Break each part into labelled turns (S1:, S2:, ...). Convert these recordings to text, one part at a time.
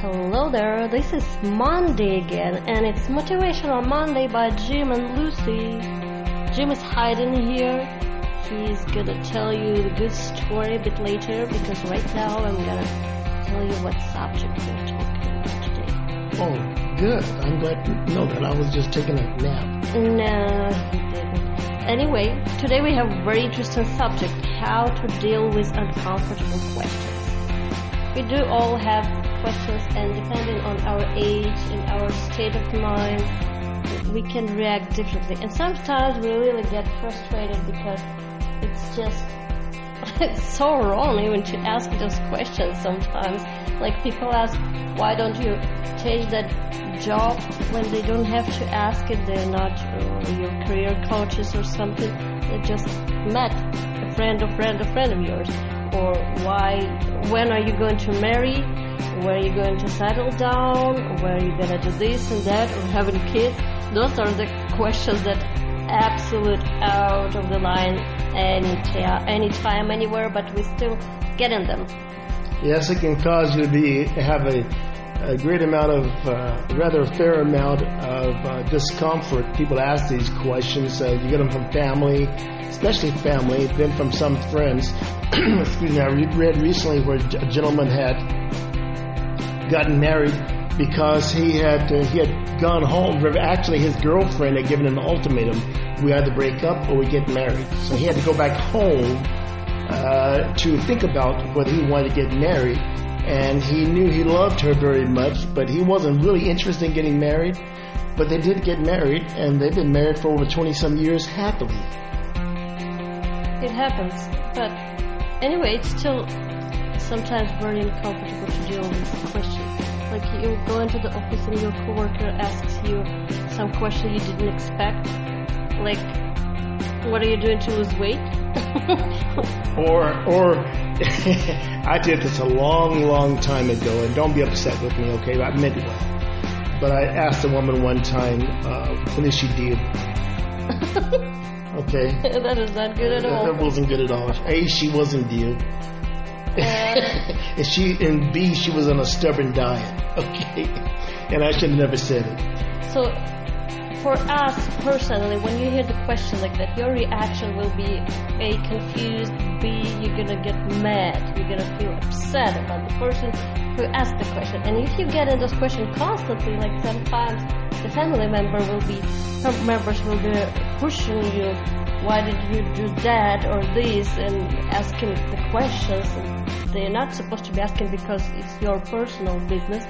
S1: Hello there, this is Monday again, and it's Motivational Monday by Jim and Lucy. Jim is hiding here. He's gonna tell you the good story a bit later because right now I'm gonna tell you what subject we're talking about today.
S2: Oh, good. I'm glad to know that. I was just taking a nap.
S1: No, he didn't. Anyway, today we have a very interesting subject how to deal with uncomfortable questions. We do all have questions, and depending on our age and our state of mind, we can react differently. And sometimes we really get frustrated because it's just it's so wrong even to ask those questions sometimes. Like people ask, why don't you change that job when they don't have to ask it? They're not uh, your career coaches or something. They just met a friend, a friend, a friend of yours. Or why, when are you going to marry? Where are you going to settle down? Where are you going to do this and that? Or having kids? Those are the questions that absolute out of the line any anytime, anywhere, but we still get in them.
S2: Yes, it can cause you to be have a, a great amount of, uh, rather a fair amount of uh, discomfort. People ask these questions. Uh, you get them from family, especially family, then from some friends. Excuse me. I read recently where a gentleman had gotten married because he had uh, he had gone home. Actually, his girlfriend had given him an ultimatum: we either break up or we get married. So he had to go back home uh, to think about whether he wanted to get married. And he knew he loved her very much, but he wasn't really interested in getting married. But they did get married, and they've been married for over 20 some years happily.
S1: It happens, but anyway, it's still sometimes very uncomfortable to deal with questions. Like you go into the office and your coworker asks you some question you didn't expect, like, "What are you doing to lose weight?"
S2: or, or I did this a long, long time ago, and don't be upset with me, okay? I meant it well. But I asked a woman one time, uh, "When is she due?" okay.
S1: that is not good at all.
S2: That wasn't good at all. A, she wasn't.
S1: Uh,
S2: and she and B, she was on a stubborn diet. Okay, and I should have never said it.
S1: So, for us personally, when you hear the question like that, your reaction will be A, confused, B, you're gonna get mad, you're gonna feel upset about the person who asked the question. And if you get in this question constantly, like sometimes the family member will be, some members will be pushing you, why did you do that or this, and asking the questions. They're not supposed to be asking because it's your personal business.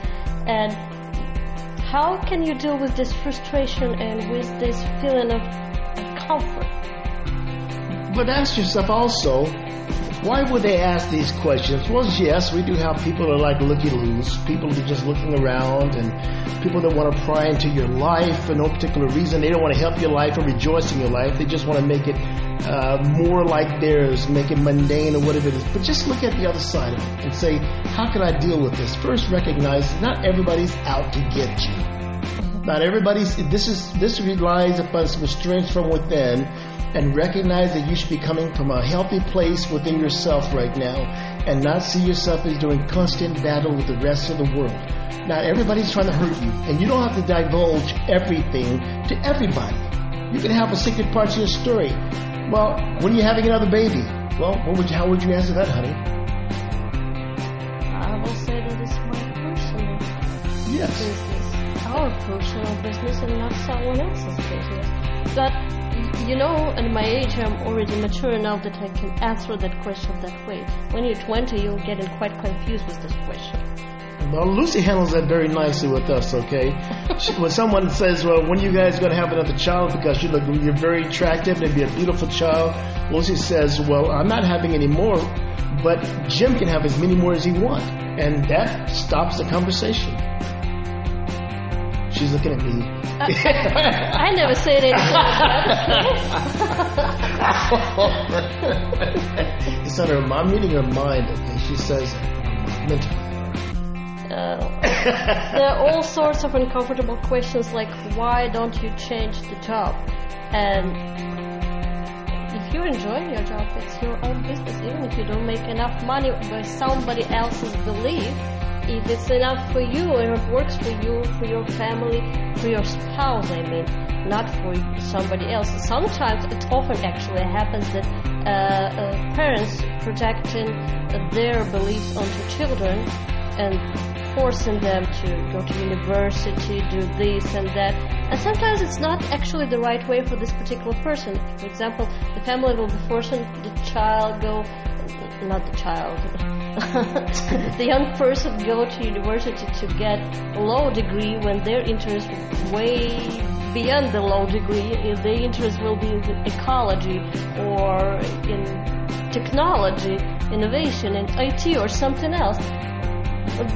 S1: And how can you deal with this frustration and with this feeling of comfort?
S2: But ask yourself also, why would they ask these questions? Well, yes, we do have people that are like looky loos, people that are just looking around, and people that want to pry into your life for no particular reason. They don't want to help your life or rejoice in your life. They just want to make it uh, more like theirs, make it mundane or whatever it is. But just look at the other side of it and say, how can I deal with this? First, recognize not everybody's out to get you. Not everybody's. This is this relies upon some strength from within and recognize that you should be coming from a healthy place within yourself right now and not see yourself as doing constant battle with the rest of the world. Not everybody's trying to hurt you, and you don't have to divulge everything to everybody. You can have a secret part to your story. Well, when are you're having another baby, well, what would you, how would you answer that, honey?
S1: I will say that it's my personal
S2: Yes.
S1: business, our personal business, and not someone else's business. But you know, at my age, I'm already mature enough that I can answer that question that way. When you're 20, you're getting quite confused with this question.
S2: Well, Lucy handles that very nicely with us, okay? She, when someone says, well, when are you guys going to have another child because you look, you're very attractive, and be a beautiful child, Lucy says, well, I'm not having any more, but Jim can have as many more as he wants. And that stops the conversation. She's looking at me.
S1: I never said anything.
S2: it's on her, I'm reading her mind, okay? She says, mentally.
S1: Uh, there are all sorts of uncomfortable questions like why don't you change the job and if you're enjoying your job it's your own business even if you don't make enough money by somebody else's belief if it's enough for you and it works for you, for your family, for your spouse, I mean, not for somebody else. Sometimes it often actually happens that uh, uh, parents projecting their beliefs onto children and forcing them to go to university, do this and that. And sometimes it's not actually the right way for this particular person. For example, the family will be forcing the child go, not the child, the young person go to university to get a law degree when their interest way beyond the law degree. Eh, their interest will be in ecology or in technology, innovation, in IT or something else.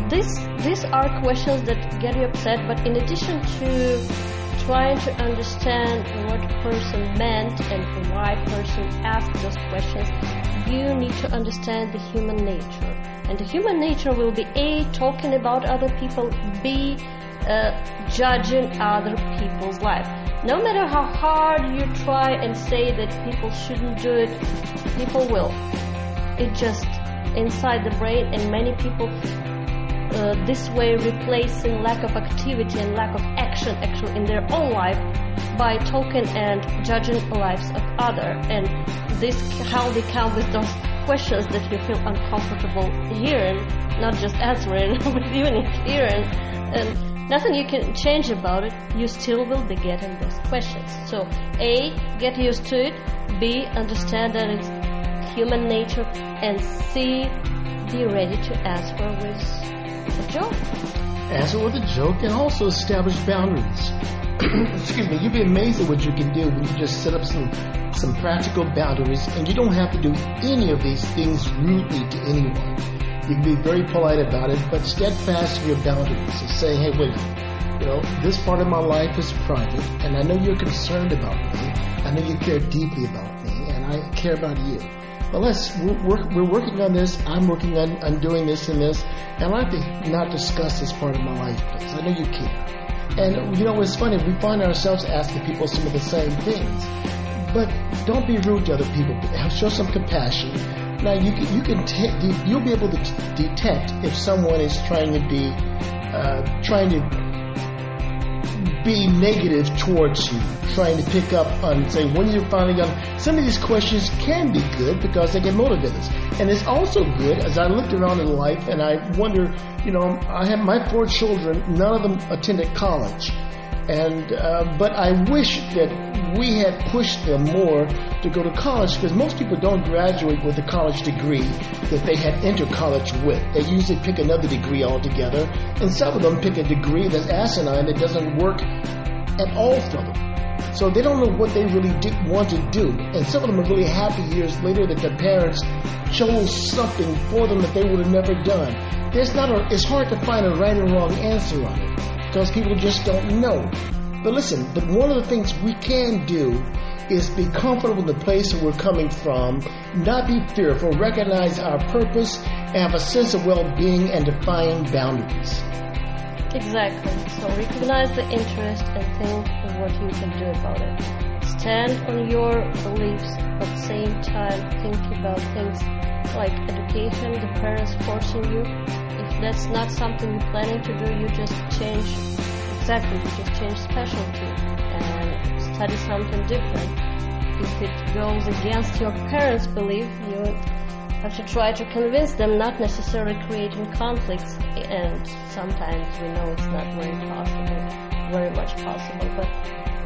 S1: This, these are questions that get you upset, but in addition to trying to understand what person meant and why person asked those questions, you need to understand the human nature. And the human nature will be A, talking about other people, B, uh, judging other people's life. No matter how hard you try and say that people shouldn't do it, people will. It just inside the brain, and many people uh, this way replacing lack of activity and lack of action actually in their own life by talking and judging the lives of other. And this how they come with those questions that you feel uncomfortable hearing not just answering but even hearing. And nothing you can change about it. You still will be getting those questions. So a get used to it. B understand that it's human nature. And c be ready to answer with a joke.
S2: Answer with a joke and also establish boundaries. Excuse me, you'd be amazed at what you can do when you just set up some some practical boundaries and you don't have to do any of these things rudely to anyone. You can be very polite about it, but steadfast in your boundaries and say, hey, wait, you know, this part of my life is private and I know you're concerned about me. I know you care deeply about me and I care about you. But let's, we're, we're working on this. I'm working on, on doing this and this. And I'd like to not discuss this part of my life. I know you care. And, you know, it's funny. We find ourselves asking people some of the same things. But don't be rude to other people. Show some compassion. Now, you can, you can te- you'll be able to t- detect if someone is trying to be, uh, trying to be negative towards you, trying to pick up on, say, when you're finally young. Some of these questions can be good because they can motivate us. And it's also good as I looked around in life and I wonder, you know, I have my four children, none of them attended college. And, uh, but I wish that we had pushed them more to go to college because most people don't graduate with a college degree that they had entered college with. They usually pick another degree altogether, and some of them pick a degree that's asinine that doesn't work at all for them. So they don't know what they really do, want to do. And some of them are really happy years later that their parents chose something for them that they would have never done. There's not a, it's hard to find a right or wrong answer on it because people just don't know. But listen, but one of the things we can do is be comfortable in the place where we're coming from, not be fearful, recognize our purpose, and have a sense of well-being and define boundaries.
S1: Exactly. So recognize the interest and think of what you can do about it. Stand on your beliefs, but at the same time think about things like education, the parents forcing you. If that's not something you're planning to do, you just change exactly, you just change specialty and study something different. If it goes against your parents' belief, you have to try to convince them, not necessarily creating conflicts. And sometimes we know it's not very possible, very much possible. But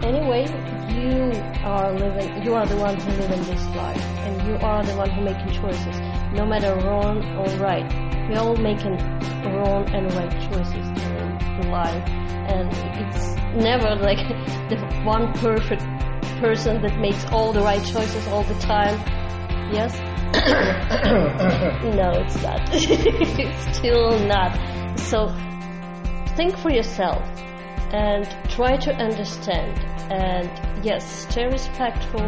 S1: anyway, you are living, you are the one who live in this life, and you are the one who making choices, no matter wrong or right. We all making wrong and right choices in life, and it's never like the one perfect person that makes all the right choices all the time. Yes? no, it's not. it's still not. So think for yourself and try to understand. And yes, stay respectful,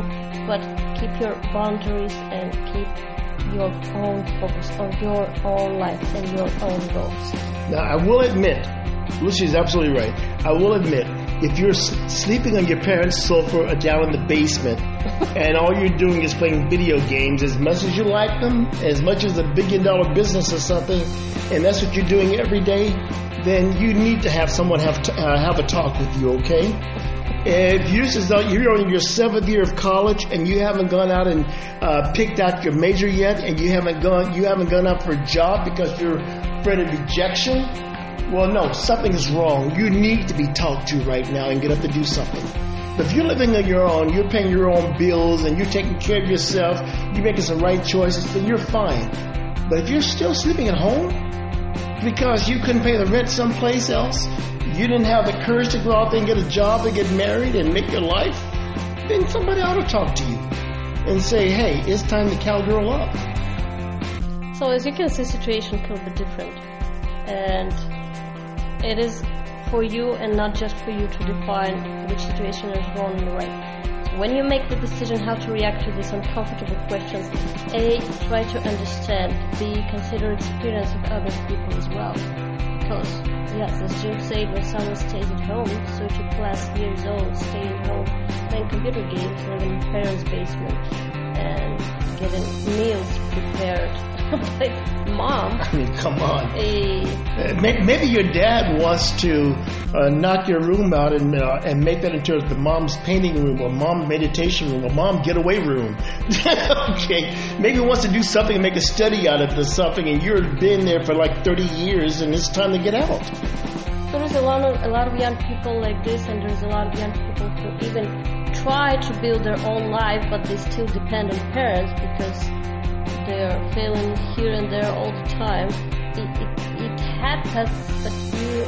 S1: but keep your boundaries and keep your own focus on your own life and your own goals.
S2: Now, I will admit, Lucy is absolutely right. I will admit if you're sleeping on your parents' sofa or down in the basement, and all you're doing is playing video games, as much as you like them, as much as a billion dollar business or something, and that's what you're doing every day, then you need to have someone have to, uh, have a talk with you, okay? If you're, you're in your seventh year of college and you haven't gone out and uh, picked out your major yet, and you haven't gone you haven't gone out for a job because you're afraid of rejection, well, no, something is wrong. You need to be talked to right now and get up to do something. If you're living on your own, you're paying your own bills, and you're taking care of yourself, you're making some right choices, then you're fine. But if you're still sleeping at home because you couldn't pay the rent someplace else, you didn't have the courage to go out there and get a job and get married and make your life, then somebody ought to talk to you and say, hey, it's time to cowgirl up.
S1: So as you can see, situation could be different. And it is for you and not just for you to define which situation is wrong and right. When you make the decision how to react to these uncomfortable questions, A, try to understand, B, consider experience of other people as well. Because, yes, as Jim said, when someone stays at home, so to plus years old, staying home, playing computer games, living in parents' basement, and getting meals prepared like, mom.
S2: I mean, come on. Uh, maybe your dad wants to uh, knock your room out and uh, and make that into the mom's painting room or mom meditation room or mom getaway room. okay. Maybe he wants to do something and make a study out of this something, and you've been there for like 30 years, and it's time to get out.
S1: There's a lot of a lot of young people like this, and there's a lot of young people who even try to build their own life, but they still depend on parents because they are failing here and there all the time. It, it, it happens, but you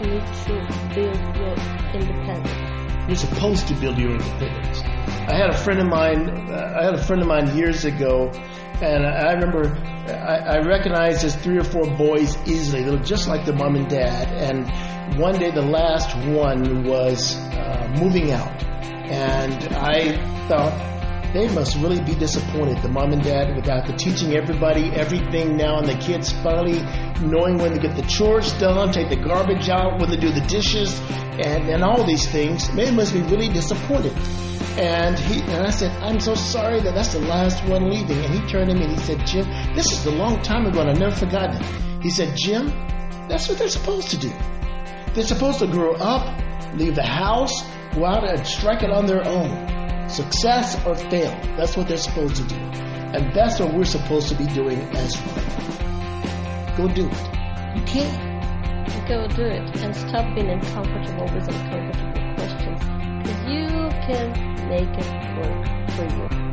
S1: need to build your independence.
S2: You're supposed to build your independence. I had a friend of mine. Uh, I had a friend of mine years ago, and I remember I, I recognized his three or four boys easily. They looked just like their mom and dad. And one day, the last one was uh, moving out, and I thought they must really be disappointed, the mom and dad, with the teaching everybody everything now, and the kids finally knowing when to get the chores done, take the garbage out, when to do the dishes, and, and all these things. They must be really disappointed. And he and I said, I'm so sorry that that's the last one leaving. And he turned to me and he said, Jim, this is a long time ago, and I've never forgotten it. He said, Jim, that's what they're supposed to do. They're supposed to grow up, leave the house, go out and strike it on their own success or fail. That's what they're supposed to do. And that's what we're supposed to be doing as well. Go do it. You can.
S1: Go do it and stop being uncomfortable with uncomfortable questions. Because you can make it work for you.